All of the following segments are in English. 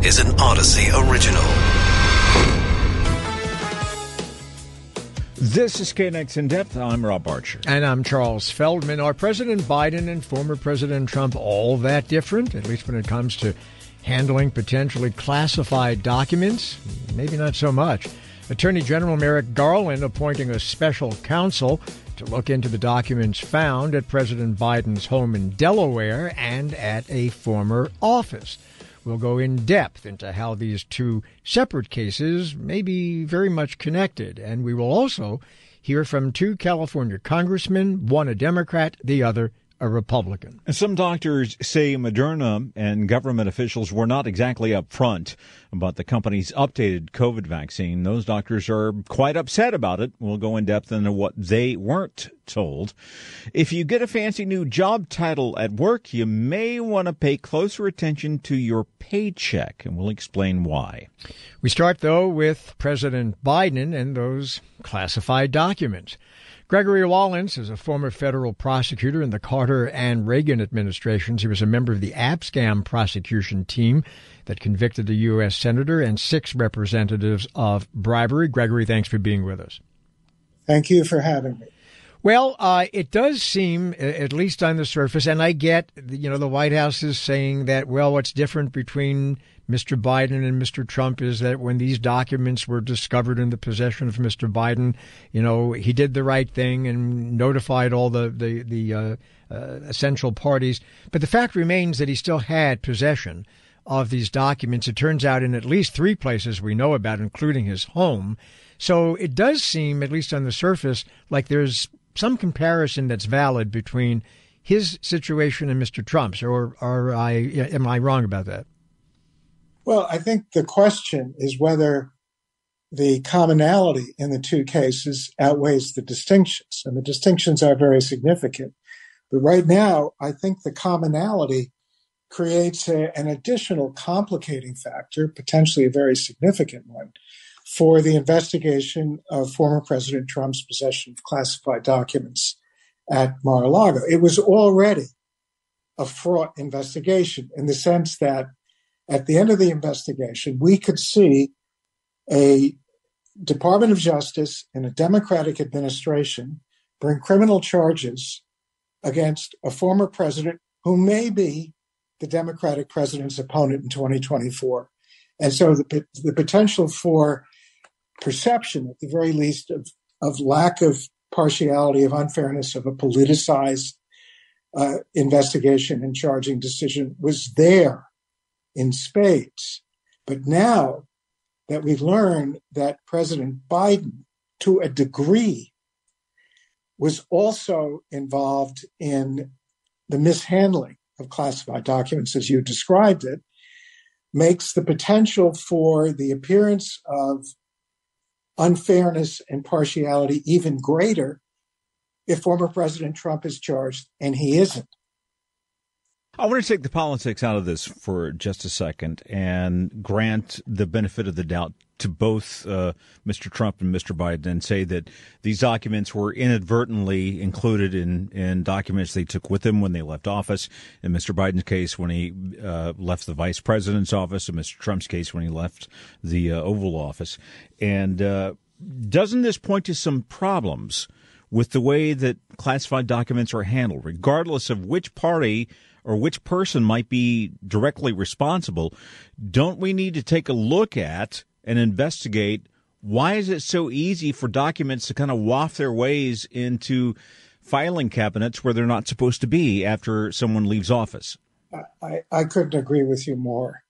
This is an Audacy original. This is KNX In Depth. I'm Rob Archer. And I'm Charles Feldman. Are President Biden and former President Trump all that different, at least when it comes to handling potentially classified documents? Maybe not so much. Attorney General Merrick Garland appointing a special counsel to look into the documents found at President Biden's home in Delaware and at a former office. We'll go in depth into how these two separate cases may be very much connected, and we will also hear from two California congressmen, one a Democrat, the other a Republican. Some doctors say Moderna and government officials were not exactly upfront about the company's updated COVID vaccine. Those doctors are quite upset about it. We'll go in depth into what they weren't told. If you get a fancy new job title at work, you may want to pay closer attention to your paycheck, and we'll explain why. We start, though, with President Biden and those classified documents. Gregory Wallance is a former federal prosecutor in the Carter and Reagan administrations. He was a member of the Abscam prosecution team that convicted a U.S. senator and six representatives of bribery. Gregory, thanks for being with us. Thank you for having me. Well, uh, it does seem, at least on the surface, and I get, you know, the White House is saying that, well, what's different between Mr. Biden and Mr. Trump is that when these documents were discovered in the possession of Mr. Biden, you know, he did the right thing and notified all the the the uh, uh, essential parties. But the fact remains that he still had possession of these documents. It turns out in at least three places we know about, including his home. So it does seem, at least on the surface, like there's some comparison that's valid between his situation and Mr. Trump's. Or, or I am I wrong about that? Well, I think the question is whether the commonality in the two cases outweighs the distinctions, and the distinctions are very significant. But right now, I think the commonality creates a, an additional complicating factor, potentially a very significant one, for the investigation of former President Trump's possession of classified documents at Mar a Lago. It was already a fraught investigation in the sense that at the end of the investigation, we could see a Department of Justice and a Democratic administration bring criminal charges against a former president who may be the Democratic president's opponent in 2024. And so the, the potential for perception, at the very least, of, of lack of partiality, of unfairness, of a politicized uh, investigation and charging decision was there in spades. But now that we've learned that President Biden, to a degree, was also involved in the mishandling of classified documents, as you described it, makes the potential for the appearance of unfairness and partiality even greater if former President Trump is charged and he isn't. I want to take the politics out of this for just a second and grant the benefit of the doubt to both uh, Mr. Trump and Mr. Biden and say that these documents were inadvertently included in, in documents they took with them when they left office. In Mr. Biden's case, when he uh, left the vice president's office, in Mr. Trump's case, when he left the uh, Oval Office. And uh, doesn't this point to some problems with the way that classified documents are handled, regardless of which party or which person might be directly responsible, don't we need to take a look at and investigate why is it so easy for documents to kind of waft their ways into filing cabinets where they're not supposed to be after someone leaves office? I, I couldn't agree with you more.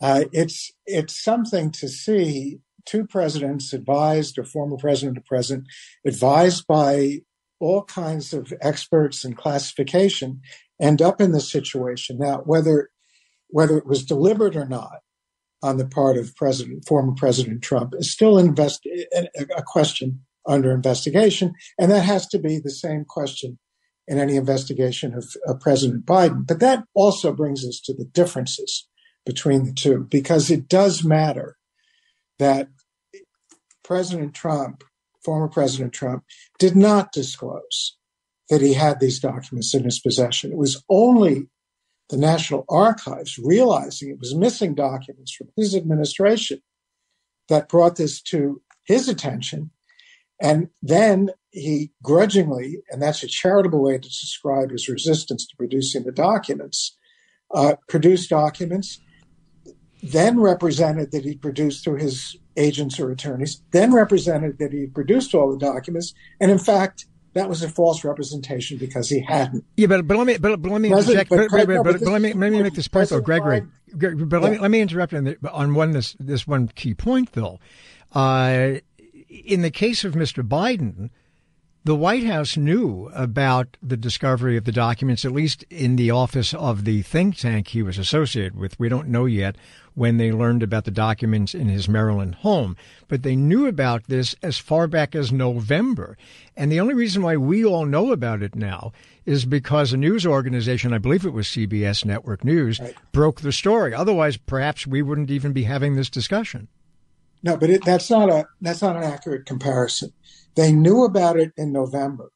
Uh, it's it's something to see two presidents advised or former president or president advised by all kinds of experts in classification end up in this situation. Now, whether whether it was deliberate or not on the part of President former President Trump is still invest, a question under investigation, and that has to be the same question in any investigation of, of President Biden. But that also brings us to the differences between the two, because it does matter that President Trump, former President Trump, did not disclose that he had these documents in his possession. It was only the National Archives, realizing it was missing documents from his administration, that brought this to his attention. And then he grudgingly, and that's a charitable way to describe his resistance to producing the documents, uh, produced documents, then represented that he produced through his agents or attorneys, then represented that he produced all the documents, and in fact, that was a false representation because he hadn't. Yeah, but but let me but, but let me interject. But, but, but, but, let me let me make this point though, Gregory. Greg, but let me let me interrupt on, the, on one this this one key point though. Uh, in the case of Mr. Biden, the White House knew about the discovery of the documents, at least in the office of the think tank he was associated with. We don't know yet when they learned about the documents in his Maryland home, but they knew about this as far back as November. And the only reason why we all know about it now is because a news organization, I believe it was CBS Network News, right. broke the story. Otherwise, perhaps we wouldn't even be having this discussion. No, but it, that's not a that's not an accurate comparison. They knew about it in November,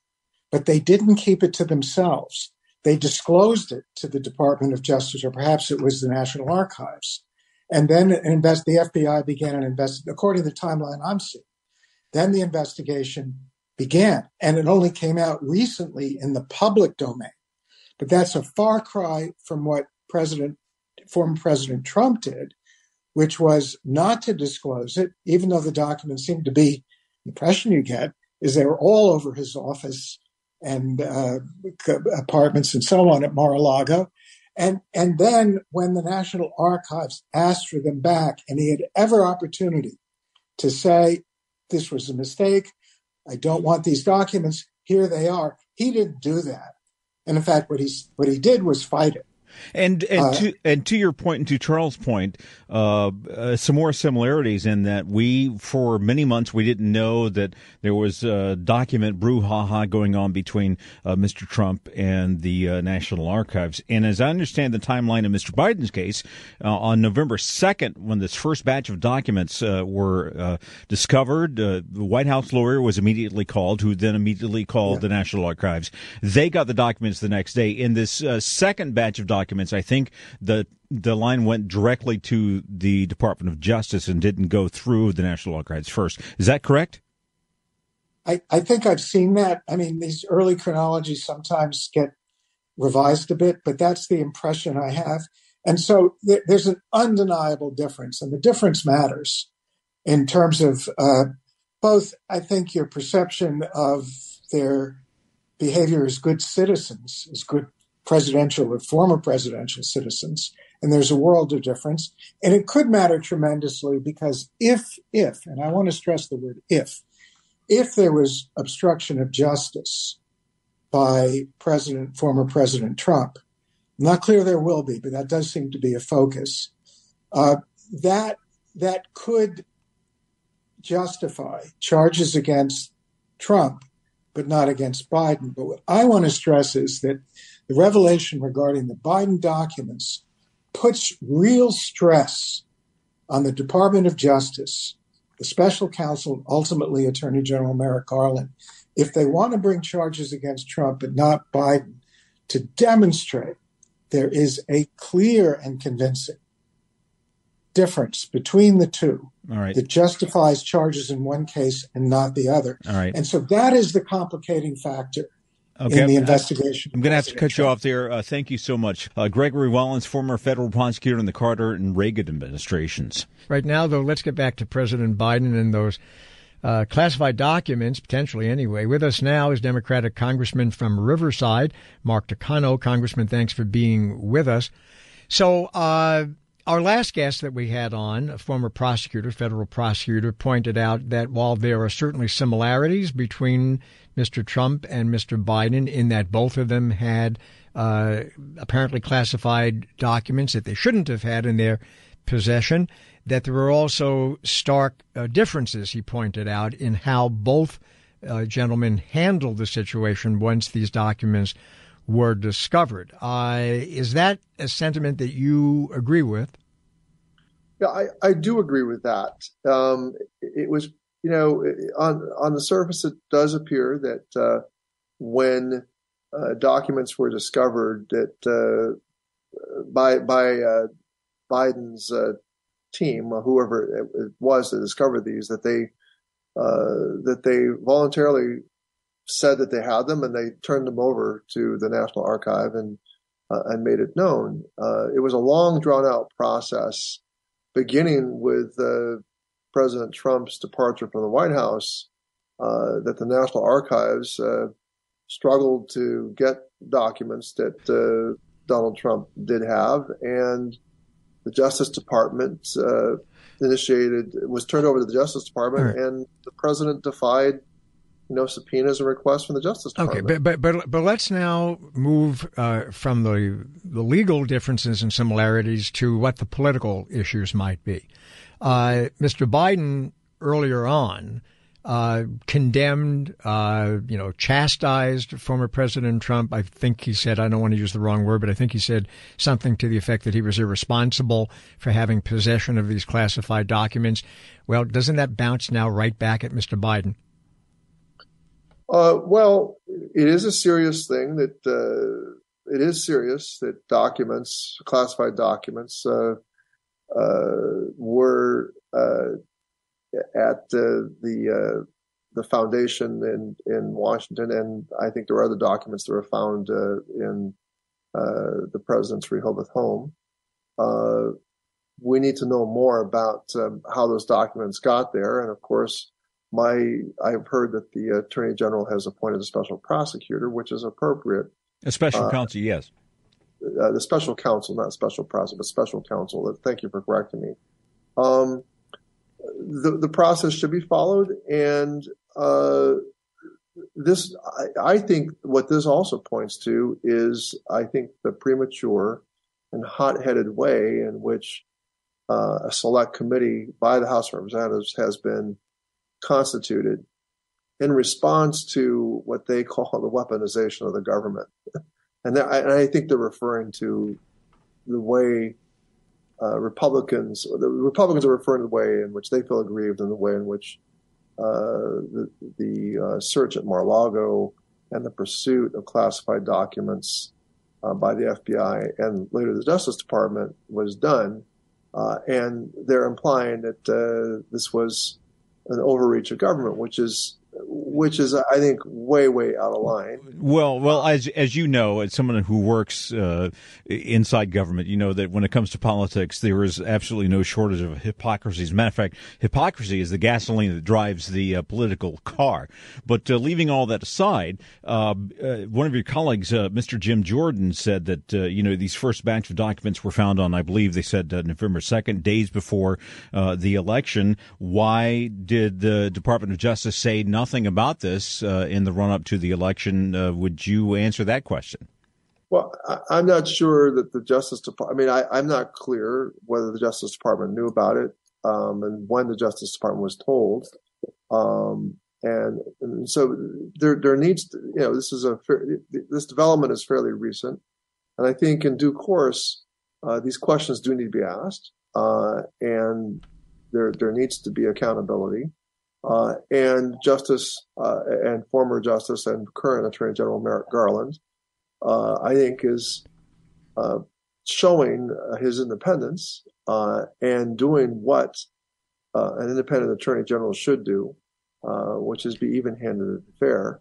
but they didn't keep it to themselves. They disclosed it to the Department of Justice, or perhaps it was the National Archives. And then invest, the FBI began an investigation, according to the timeline I'm seeing. Then the investigation began, and it only came out recently in the public domain. But that's a far cry from what President, former President Trump did, which was not to disclose it, even though the documents seemed to be the impression you get is they were all over his office and uh, apartments and so on at Mar-a-Lago. And, and then when the National Archives asked for them back and he had every opportunity to say, this was a mistake. I don't want these documents. Here they are. He didn't do that. And in fact, what he, what he did was fight it. And and uh, to and to your point and to Charles' point, uh, uh, some more similarities in that we for many months we didn't know that there was a document brouhaha going on between uh, Mr. Trump and the uh, National Archives. And as I understand the timeline of Mr. Biden's case, uh, on November second, when this first batch of documents were discovered, the White House lawyer was immediately called, who then immediately called yeah. the National Archives. They got the documents the next day. In this second batch of documents documents. I think the the line went directly to the Department of Justice and didn't go through the National Archives first. Is that correct? I, I think I've seen that. I mean, these early chronologies sometimes get revised a bit, but that's the impression I have. And so th- there's an undeniable difference, and the difference matters in terms of uh, both, I think, your perception of their behavior as good citizens, as good presidential or former presidential citizens. And there's a world of difference. And it could matter tremendously because if, if, and I want to stress the word if, if there was obstruction of justice by President, former President Trump, not clear there will be, but that does seem to be a focus. Uh, that that could justify charges against Trump, but not against Biden. But what I want to stress is that the revelation regarding the Biden documents puts real stress on the Department of Justice, the special counsel, ultimately Attorney General Merrick Garland, if they want to bring charges against Trump but not Biden, to demonstrate there is a clear and convincing difference between the two that justifies charges in one case and not the other. Right. And so that is the complicating factor okay. in the investigation. I'm going to have to cut you off there. Uh, thank you so much. Uh, Gregory Wallance, former federal prosecutor in the Carter and Reagan administrations. Right now, though, let's get back to President Biden and those uh, classified documents, potentially anyway. With us now is Democratic Congressman from Riverside, Mark Takano. Congressman, thanks for being with us. So, uh, our last guest that we had on, a former prosecutor, federal prosecutor, pointed out that while there are certainly similarities between Mr. Trump and Mr. Biden in that both of them had uh, apparently classified documents that they shouldn't have had in their possession. That there were also stark uh, differences, he pointed out, in how both uh, gentlemen handled the situation once these documents were discovered. Uh, is that a sentiment that you agree with? Yeah, I, I do agree with that. Um, it was you know, on on the surface, it does appear that uh, when uh, documents were discovered, that uh, by by uh, Biden's uh, team, whoever it was that discovered these, that they that they voluntarily said that they had them and they turned them over to the National Archive and uh, and made it known. Uh, it was a long, drawn out process, beginning with uh, President Trump's departure from the White House, uh, that the National Archives uh, struggled to get documents that uh, Donald Trump did have, and the Justice Department initiated was turned over to the Justice Department, right. and the president defied know, subpoenas and requests from the Justice Department. Okay, but but but, but let's now move uh, from the the legal differences and similarities to what the political issues might be. Uh, Mr. Biden earlier on uh, condemned, uh, you know, chastised former President Trump. I think he said, I don't want to use the wrong word, but I think he said something to the effect that he was irresponsible for having possession of these classified documents. Well, doesn't that bounce now right back at Mr. Biden? Uh, well, it is a serious thing that uh, it is serious that documents, classified documents, uh, uh were uh, at the uh, the foundation in in Washington, and I think there are other documents that were found in the president's Rehoboth home. we need to know more about um, how those documents got there, and of course my I've heard that the attorney general has appointed a special prosecutor, which is appropriate. A special uh, counsel, yes. Uh, the special counsel, not special prosecutor, but special counsel. Thank you for correcting me. Um, the the process should be followed, and uh, this I, I, think what this also points to is I think the premature and hot-headed way in which uh, a select committee by the House of Representatives has been constituted in response to what they call the weaponization of the government. And, and I think they're referring to the way uh, Republicans, the Republicans are referring to the way in which they feel aggrieved and the way in which uh, the, the uh, search at Mar-a-Lago and the pursuit of classified documents uh, by the FBI and later the Justice Department was done. Uh, and they're implying that uh, this was an overreach of government, which is which is I think way way out of line. Well, well, as as you know, as someone who works uh, inside government, you know that when it comes to politics, there is absolutely no shortage of hypocrisy. As a matter of fact, hypocrisy is the gasoline that drives the uh, political car. But uh, leaving all that aside, uh, uh, one of your colleagues, uh, Mr. Jim Jordan, said that you know these first batch of documents were found on, I believe they said November second, days before the election. Why did the Department of Justice say nothing? nothing about this uh, in the run up to the election. Uh, would you answer that question? Well, I, am not sure that the Justice Department. I mean, I, am not clear whether the Justice Department knew about it um, and when the Justice Department was told. Um, and, and, so there, there needs to, you know, this is a this development is fairly recent, and I think in due course, uh, these questions do need to be asked, uh, and there there needs to be accountability. Uh, and Justice uh, and former Justice and current Attorney General Merrick Garland, uh, I think, is uh, showing his independence uh, and doing what uh, an independent Attorney General should do, which is be even-handed and fair.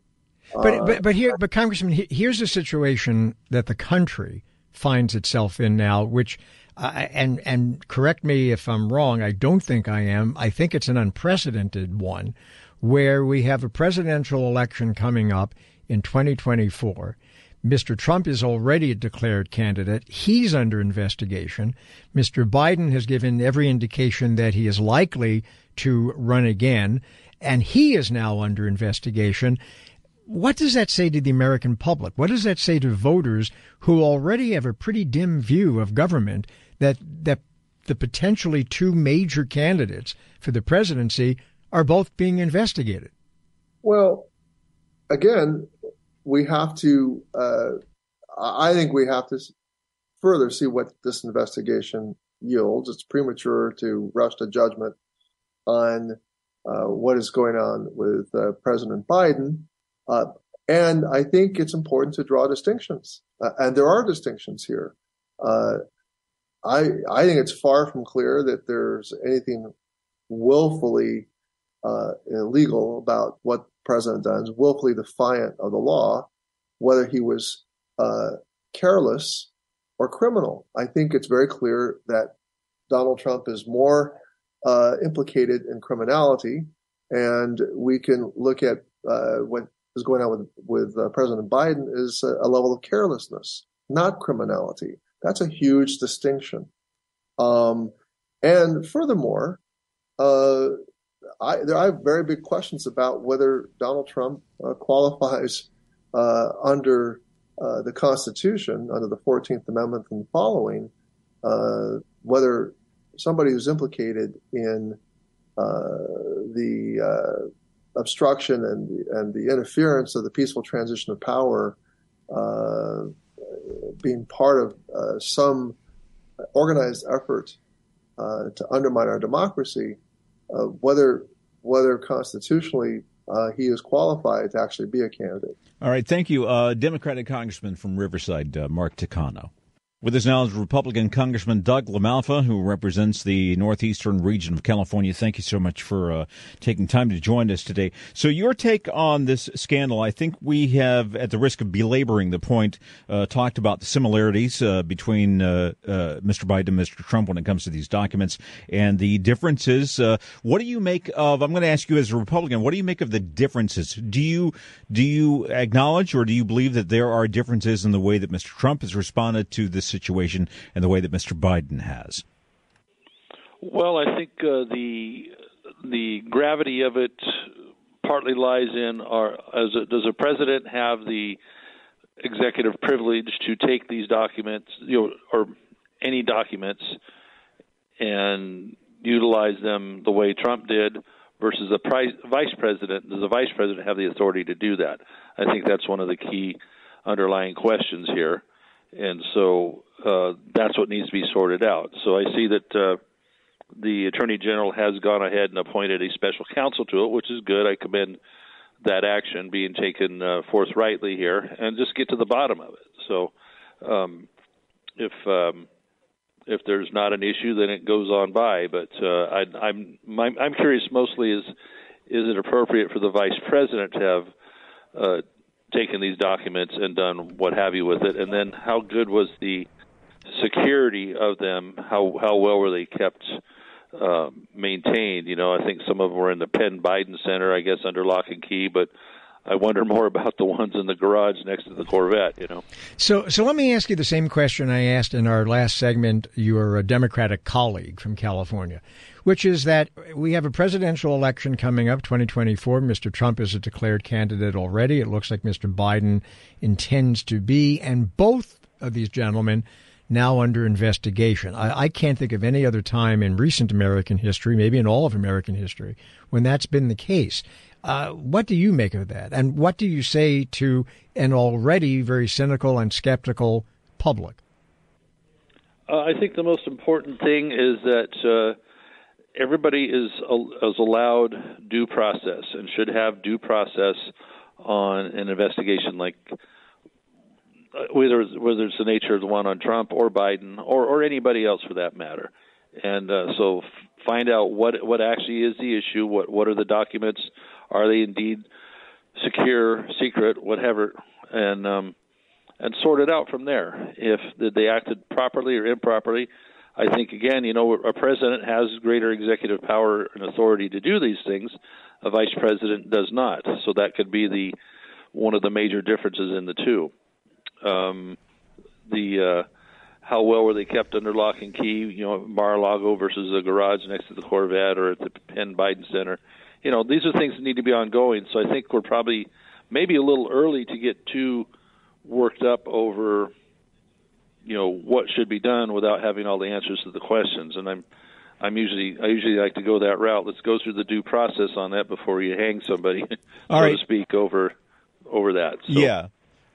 But but but here, but Congressman, here's a situation that the country finds itself in now, which uh, and and correct me if I'm wrong. I don't think I am. I think it's an unprecedented one, where we have a presidential election coming up in 2024. Mr. Trump is already a declared candidate. He's under investigation. Mr. Biden has given every indication that he is likely to run again, and he is now under investigation. What does that say to the American public? What does that say to voters who already have a pretty dim view of government that that the potentially two major candidates for the presidency are both being investigated? Well, again, we have to. Uh, I think we have to further see what this investigation yields. It's premature to rush to judgment on uh, what is going on with uh, President Biden. Uh, and I think it's important to draw distinctions. Uh, and there are distinctions here. Uh, I I think it's far from clear that there's anything willfully uh, illegal about what President Dunn willfully defiant of the law, whether he was uh, careless or criminal. I think it's very clear that Donald Trump is more uh, implicated in criminality, and we can look at uh, what is going on with with uh, President Biden is a, a, level of carelessness, not criminality. That's a huge distinction. Um, and furthermore, uh, I, there, very big questions about whether Donald Trump uh, qualifies uh, under uh, the Constitution, under the 14th Amendment and following, uh, whether somebody who's implicated in uh, the uh, obstruction and the, and the interference of the peaceful transition of power being part of some organized effort to undermine our democracy uh, whether whether constitutionally uh, he is qualified to actually be a candidate. All right, thank you, uh, Democratic Congressman from Riverside, uh, Mark Takano. With us now is Republican Congressman Doug LaMalfa, who represents the northeastern region of California. Thank you so much for uh, taking time to join us today. So, your take on this scandal, I think we have, at the risk of belaboring the point, uh, talked about the similarities uh, between uh, uh, Mr. Biden and Mr. Trump when it comes to these documents and the differences. Uh, what do you make of? I'm going to ask you as a Republican. What do you make of the differences? Do you do you acknowledge or do you believe that there are differences in the way that Mr. Trump has responded to this? Situation and the way that Mr. Biden has? Well, I think uh, the the gravity of it partly lies in our a, does a president have the executive privilege to take these documents, you know, or any documents, and utilize them the way Trump did, versus a vice president? Does the vice president have the authority to do that? I think that's one of the key underlying questions here and so uh, that's what needs to be sorted out. So I see that uh, the attorney general has gone ahead and appointed a special counsel to it, which is good. I commend that action being taken uh, forthrightly here, and just get to the bottom of it. So um, if um, if there's not an issue, then it goes on by. But uh, I, I'm I'm curious mostly is is it appropriate for the vice president to have uh, taken these documents and done what have you with it, and then how good was the security of them? How how well were they kept uh, maintained? You know, I think some of them were in the Penn Biden Center, I guess, under lock and key, but I wonder more about the ones in the garage next to the Corvette. You know. So, so let me ask you the same question I asked in our last segment. Your uh, Democratic colleague from California, which is that we have a presidential election coming up, 2024. Mr. Trump is a declared candidate already. It looks like Mr. Biden intends to be, and both of these gentlemen now under investigation. I, I, can't think of any other time in recent American history, maybe in all of American history, when that's been the case. Uh, what do you make of that? And what do you say to an already very cynical and skeptical public? Uh, I think the most important thing is that uh, everybody is is allowed due process and should have due process on an investigation like uh, whether whether it's the nature of the one on Trump or Biden or or anybody else for that matter. And uh, so find out what what actually is the issue, what what are the documents are they indeed secure, secret, whatever, and um, and sort it out from there. If they acted properly or improperly, I think again, you know, a president has greater executive power and authority to do these things. A vice president does not. So that could be the one of the major differences in the two. Um, the uh, how well were they kept under lock and key? You know, Mar-a-Lago versus a garage next to the Corvette or at the Penn Biden Center you know, these are things that need to be ongoing. So I think we're probably maybe a little early to get too worked up over, you know, what should be done without having all the answers to the questions. And I'm, I'm usually I usually like to go that route. Let's go through the due process on that before you hang somebody, so right. to speak, over over that. So. Yeah.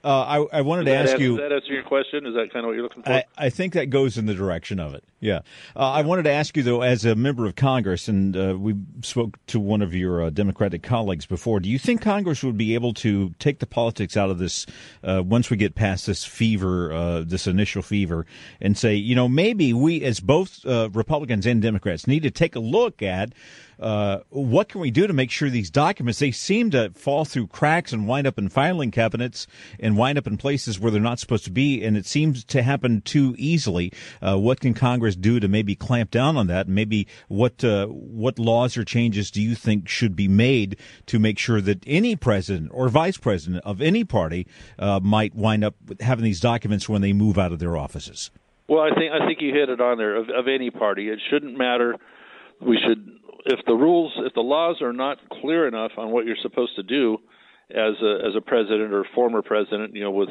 Uh, I, I wanted to ask answer, you. Does that answer your question? Is that kind of what you're looking for? I, I think that goes in the direction of it. Yeah. Uh, I wanted to ask you, though, as a member of Congress, and uh, we spoke to one of your uh, Democratic colleagues before, do you think Congress would be able to take the politics out of this uh, once we get past this fever, uh, this initial fever, and say, you know, maybe we, as both uh, Republicans and Democrats, need to take a look at uh, what can we do to make sure these documents they seem to fall through cracks and wind up in filing cabinets and wind up in places where they're not supposed to be and it seems to happen too easily. Uh, what can congress do to maybe clamp down on that? Maybe what uh, what laws or changes do you think should be made to make sure that any president or vice president of any party uh, might wind up having these documents when they move out of their offices? Well i think i think you hit it on there of, of any party. It shouldn't matter. We should if the rules, if the laws are not clear enough on what you're supposed to do as a as a president or former president, you know, with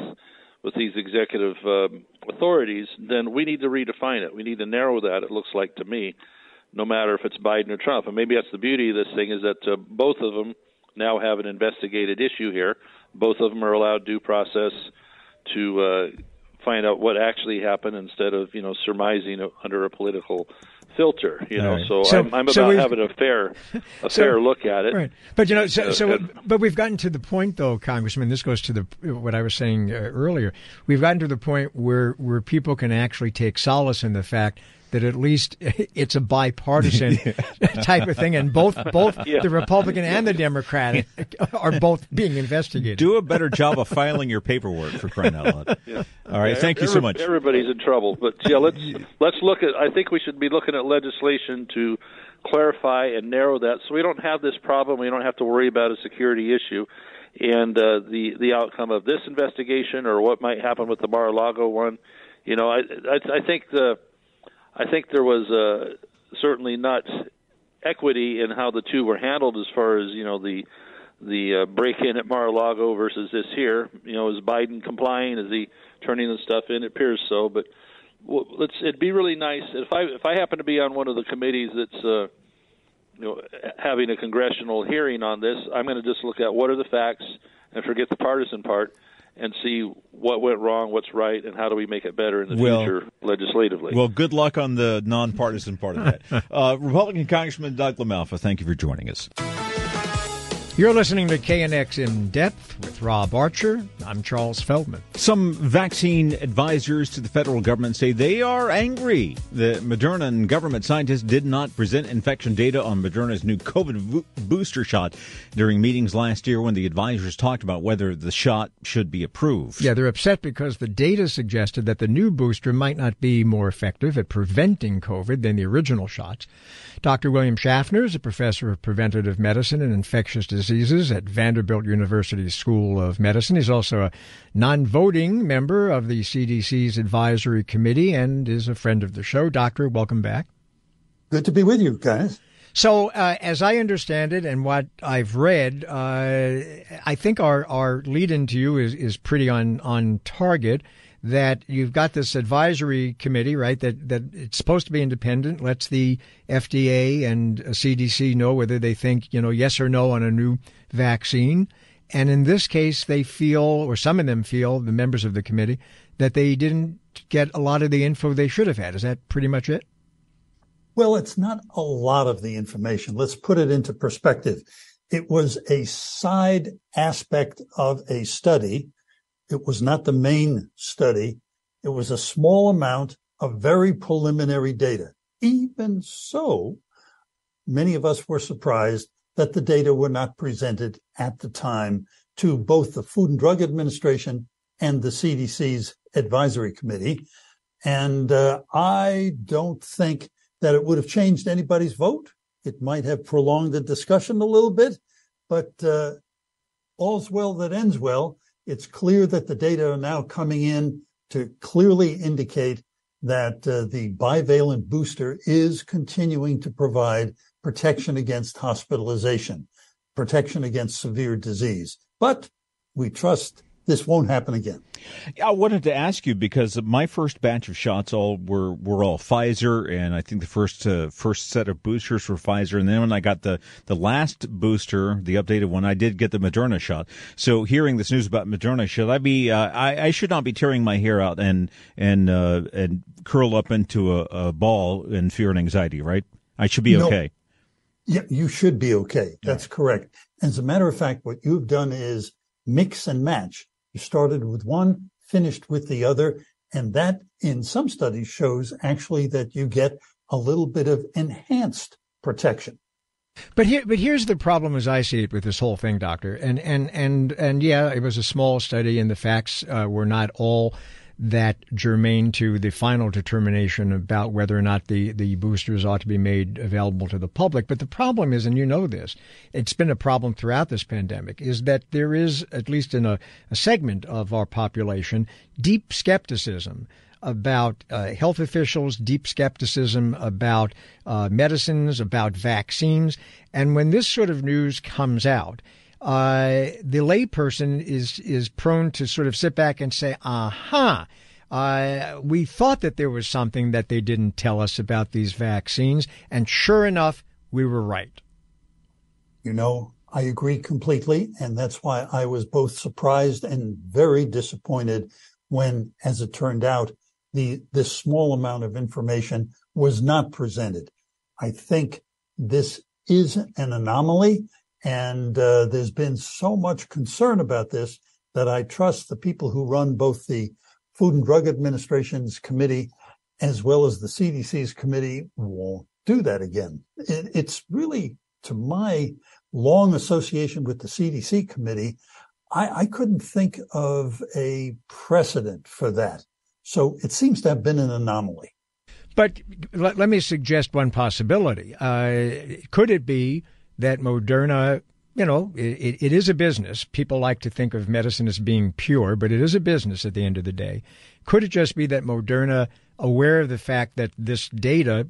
with these executive um, authorities, then we need to redefine it. We need to narrow that. It looks like to me, no matter if it's Biden or Trump, and maybe that's the beauty of this thing is that uh, both of them now have an investigated issue here. Both of them are allowed due process to uh, find out what actually happened instead of you know surmising under a political filter. You know, right. so, so, I'm, I'm about so having a fair a so, fair look at it. Right, but you know, so, so but we've gotten to the point though, Congressman. This goes to the what I was saying uh, earlier. We've gotten to the point where where people can actually take solace in the fact that at least it's a bipartisan type of thing, and both both yeah. the Republican and the Democrat are both being investigated. Do a better job of filing your paperwork for crying out loud. Yeah. All right, yeah, thank every, you so much. Everybody's in trouble, but yeah, let's let's look at. I think we should be looking at legislation to clarify and narrow that, so we don't have this problem. We don't have to worry about a security issue and uh, the the outcome of this investigation or what might happen with the Mar-a-Lago one. You know, I I, I think the I think there was uh, certainly not equity in how the two were handled as far as you know the the uh, break-in at Mar-a-Lago versus this here. You know, is Biden complying? Is he turning the stuff in? It appears so, but well, let's. It'd be really nice if I if I happen to be on one of the committees that's uh, you know having a congressional hearing on this. I'm going to just look at what are the facts and forget the partisan part and see what went wrong, what's right, and how do we make it better in the well, future legislatively. Well, good luck on the nonpartisan part of that. uh, Republican Congressman Doug LaMalfa, thank you for joining us. You're listening to KNX In Depth Rob Archer. I'm Charles Feldman. Some vaccine advisors to the federal government say they are angry that Moderna and government scientists did not present infection data on Moderna's new COVID booster shot during meetings last year when the advisors talked about whether the shot should be approved. Yeah, they're upset because the data suggested that the new booster might not be more effective at preventing COVID than the original shots. Dr. William Schaffner is a professor of preventative medicine and infectious diseases at Vanderbilt University School of Medicine. He's also a non voting member of the CDC's advisory committee and is a friend of the show. Doctor, welcome back. Good to be with you guys. So, uh, as I understand it and what I've read, uh, I think our, our lead into you is, is pretty on, on target that you've got this advisory committee, right? That that it's supposed to be independent, lets the FDA and CDC know whether they think you know yes or no on a new vaccine. And in this case, they feel, or some of them feel, the members of the committee, that they didn't get a lot of the info they should have had. Is that pretty much it? Well, it's not a lot of the information. Let's put it into perspective. It was a side aspect of a study it was not the main study. It was a small amount of very preliminary data. Even so, many of us were surprised that the data were not presented at the time to both the Food and Drug Administration and the CDC's advisory committee. And uh, I don't think that it would have changed anybody's vote. It might have prolonged the discussion a little bit, but uh, all's well that ends well. It's clear that the data are now coming in to clearly indicate that uh, the bivalent booster is continuing to provide protection against hospitalization, protection against severe disease. But we trust this won't happen again. I wanted to ask you because my first batch of shots all were were all Pfizer, and I think the first uh, first set of boosters were Pfizer, and then when I got the the last booster, the updated one, I did get the Moderna shot. So hearing this news about Moderna, should I be? Uh, I, I should not be tearing my hair out and and uh, and curl up into a, a, ball in fear and anxiety, right? I should be okay. Yeah, you should be okay. That's correct. As a matter of fact, what you've done is mix and match. You started with one, finished with the other. And that in some studies shows actually that you get a little bit of enhanced protection. But here, but here's the problem as I see it with this whole thing, doctor. And and and and yeah, it was a small study, and the facts uh, were not all that germane to the final determination about whether or not the, the boosters ought to be made available to the public. But the problem is, and you know this, it's been a problem throughout this pandemic, is that there is, at least in a, a segment of our population, deep skepticism about uh, health officials, deep skepticism about uh, medicines, about vaccines. And when this sort of news comes out, uh, the layperson is is prone to sort of sit back and say, "Aha." Uh, we thought that there was something that they didn't tell us about these vaccines, and sure enough, we were right. You know, I agree completely, and that's why I was both surprised and very disappointed when, as it turned out, the this small amount of information was not presented. I think this is an anomaly, and uh, there's been so much concern about this that I trust the people who run both the Food and Drug Administration's committee as well as the CDC's committee won't do that again. It, it's really, to my long association with the CDC committee, I, I couldn't think of a precedent for that. So it seems to have been an anomaly. But let, let me suggest one possibility. Uh, could it be that Moderna, you know, it, it is a business. People like to think of medicine as being pure, but it is a business at the end of the day. Could it just be that Moderna, aware of the fact that this data,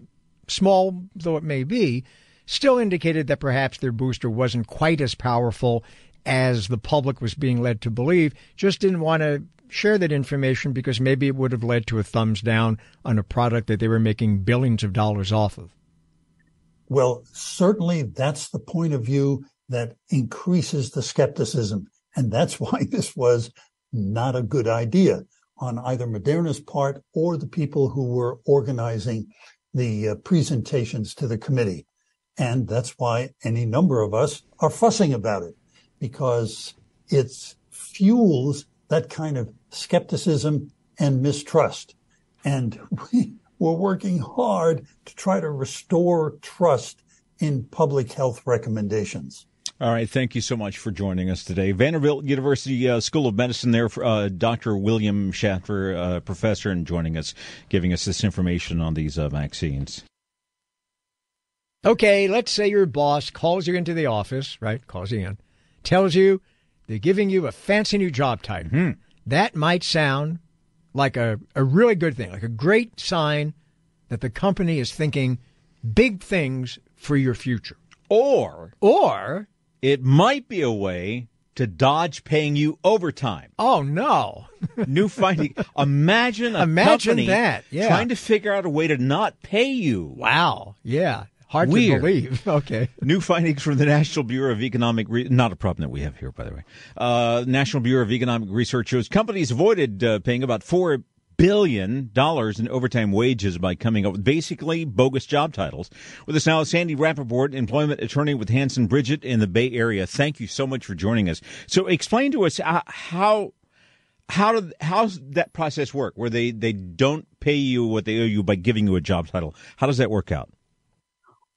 small though it may be, still indicated that perhaps their booster wasn't quite as powerful as the public was being led to believe, just didn't want to share that information because maybe it would have led to a thumbs down on a product that they were making billions of dollars off of. Well, certainly that's the point of view that increases the skepticism. And that's why this was not a good idea on either Moderna's part or the people who were organizing the uh, presentations to the committee. And that's why any number of us are fussing about it because it fuels that kind of skepticism and mistrust. And we, we're working hard to try to restore trust in public health recommendations. All right. Thank you so much for joining us today. Vanderbilt University uh, School of Medicine there, uh, Dr. William Schaffner, uh, professor, and joining us, giving us this information on these uh, vaccines. Okay, let's say your boss calls you into the office, right? Calls you in, tells you they're giving you a fancy new job title. Mm-hmm. That might sound like a, a really good thing, like a great sign that the company is thinking big things for your future. Or, or it might be a way to dodge paying you overtime. Oh no! New finding. Imagine a Imagine company that, yeah. trying to figure out a way to not pay you. Wow. Yeah. Hard Weird. to believe. Okay. New findings from the National Bureau of Economic Re- not a problem that we have here, by the way. Uh, National Bureau of Economic Research shows companies avoided uh, paying about four billion dollars in overtime wages by coming up with basically bogus job titles. With us now, Sandy Rappaport, employment attorney with Hanson Bridgett in the Bay Area. Thank you so much for joining us. So, explain to us how how did how's that process work? Where they they don't pay you what they owe you by giving you a job title? How does that work out?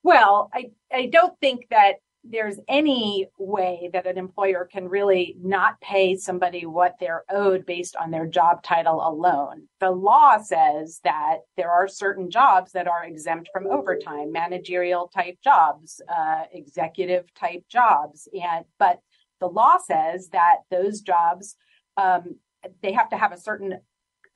Well, I, I don't think that there's any way that an employer can really not pay somebody what they're owed based on their job title alone. The law says that there are certain jobs that are exempt from overtime, managerial type jobs, uh, executive type jobs, and but the law says that those jobs um, they have to have a certain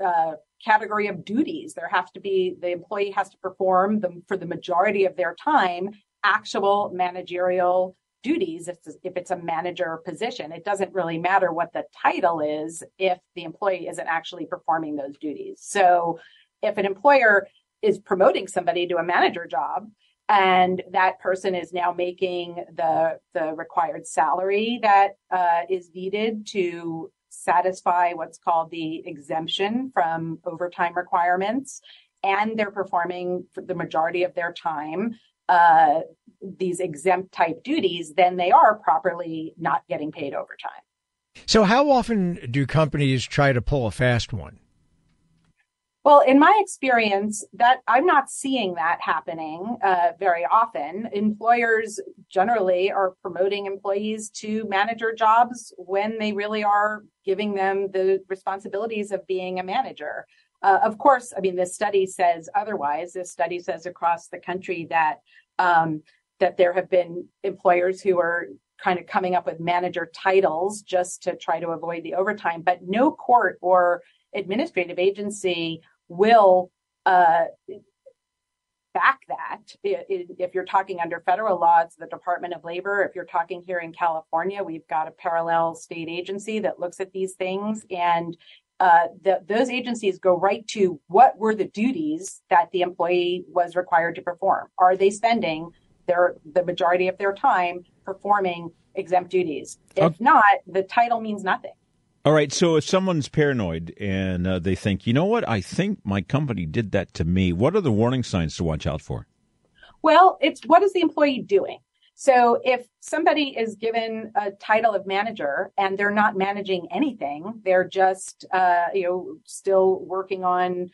uh, category of duties. There have to be the employee has to perform them for the majority of their time actual managerial duties if, if it's a manager position. It doesn't really matter what the title is if the employee isn't actually performing those duties. So if an employer is promoting somebody to a manager job and that person is now making the the required salary that uh, is needed to satisfy what's called the exemption from overtime requirements and they're performing for the majority of their time uh, these exempt type duties, then they are properly not getting paid overtime. So, how often do companies try to pull a fast one? Well, in my experience, that I'm not seeing that happening uh, very often. Employers generally are promoting employees to manager jobs when they really are giving them the responsibilities of being a manager. Uh, of course, I mean, this study says otherwise. This study says across the country that um, that there have been employers who are kind of coming up with manager titles just to try to avoid the overtime, but no court or administrative agency will uh, back that. If you're talking under federal law, it's the Department of Labor. If you're talking here in California, we've got a parallel state agency that looks at these things. And uh, the, those agencies go right to what were the duties that the employee was required to perform. Are they spending their the majority of their time performing exempt duties? If not, the title means nothing. All right. So if someone's paranoid and uh, they think, you know what, I think my company did that to me. What are the warning signs to watch out for? Well, it's what is the employee doing? So if somebody is given a title of manager and they're not managing anything, they're just uh, you know still working on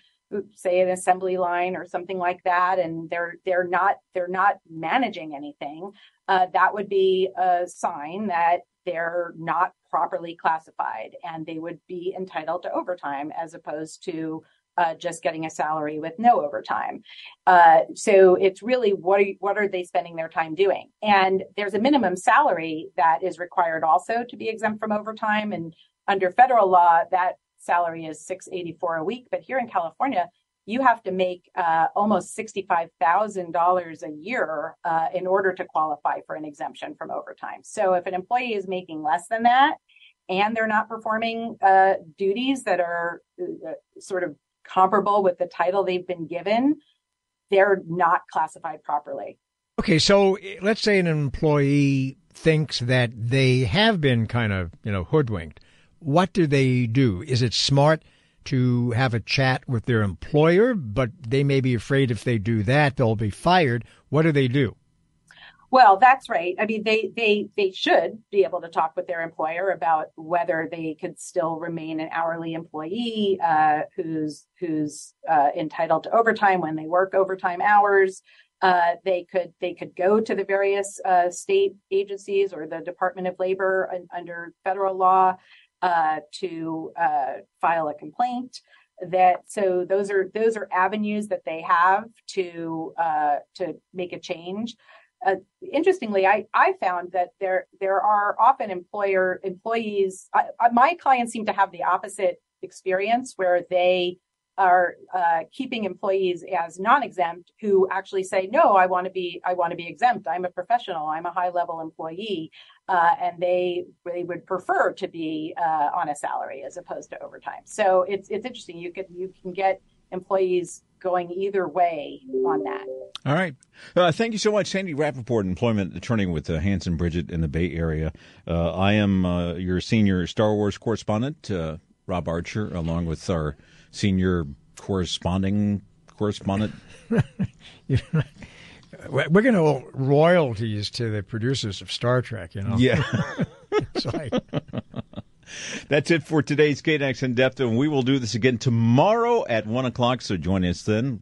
say an assembly line or something like that and they're they're not they're not managing anything uh, that would be a sign that they're not properly classified and they would be entitled to overtime as opposed to uh, just getting a salary with no overtime. Uh, so it's really what are, what are they spending their time doing? And there's a minimum salary that is required also to be exempt from overtime. And under federal law, that salary is 684 a week. But here in California, you have to make uh, almost $65,000 a year uh, in order to qualify for an exemption from overtime. So if an employee is making less than that, and they're not performing uh, duties that are uh, sort of comparable with the title they've been given, they're not classified properly. Okay, so let's say an employee thinks that they have been kind of, you know, hoodwinked. What do they do? Is it smart to have a chat with their employer, but they may be afraid if they do that, they'll be fired? What do they do? Well, that's right. I mean, they they they should be able to talk with their employer about whether they could still remain an hourly employee uh, who's who's uh, entitled to overtime when they work overtime hours. Uh, they could they could go to the various uh, state agencies or the Department of Labor under federal law uh, to uh, file a complaint that so those are those are avenues that they have to uh, to make a change uh, interestingly, I, I found that there there are often employer employees. I, my clients seem to have the opposite experience, where they are uh, keeping employees as non-exempt who actually say, "No, I want to be I want to be exempt. I'm a professional. I'm a high-level employee," uh, and they they would prefer to be uh, on a salary as opposed to overtime. So it's it's interesting. You can you can get employees going either way on that. All right. Uh, thank you so much, Sandy Rappaport, employment attorney with uh, Hanson Bridgett in the Bay Area. Uh, I am uh, your senior Star Wars correspondent, uh, Rob Archer, along with our senior corresponding correspondent. We're going to owe royalties to the producers of Star Trek, you know. Yeah. like... That's it for today's KNX in depth, and we will do this again tomorrow at one o'clock. So join us then.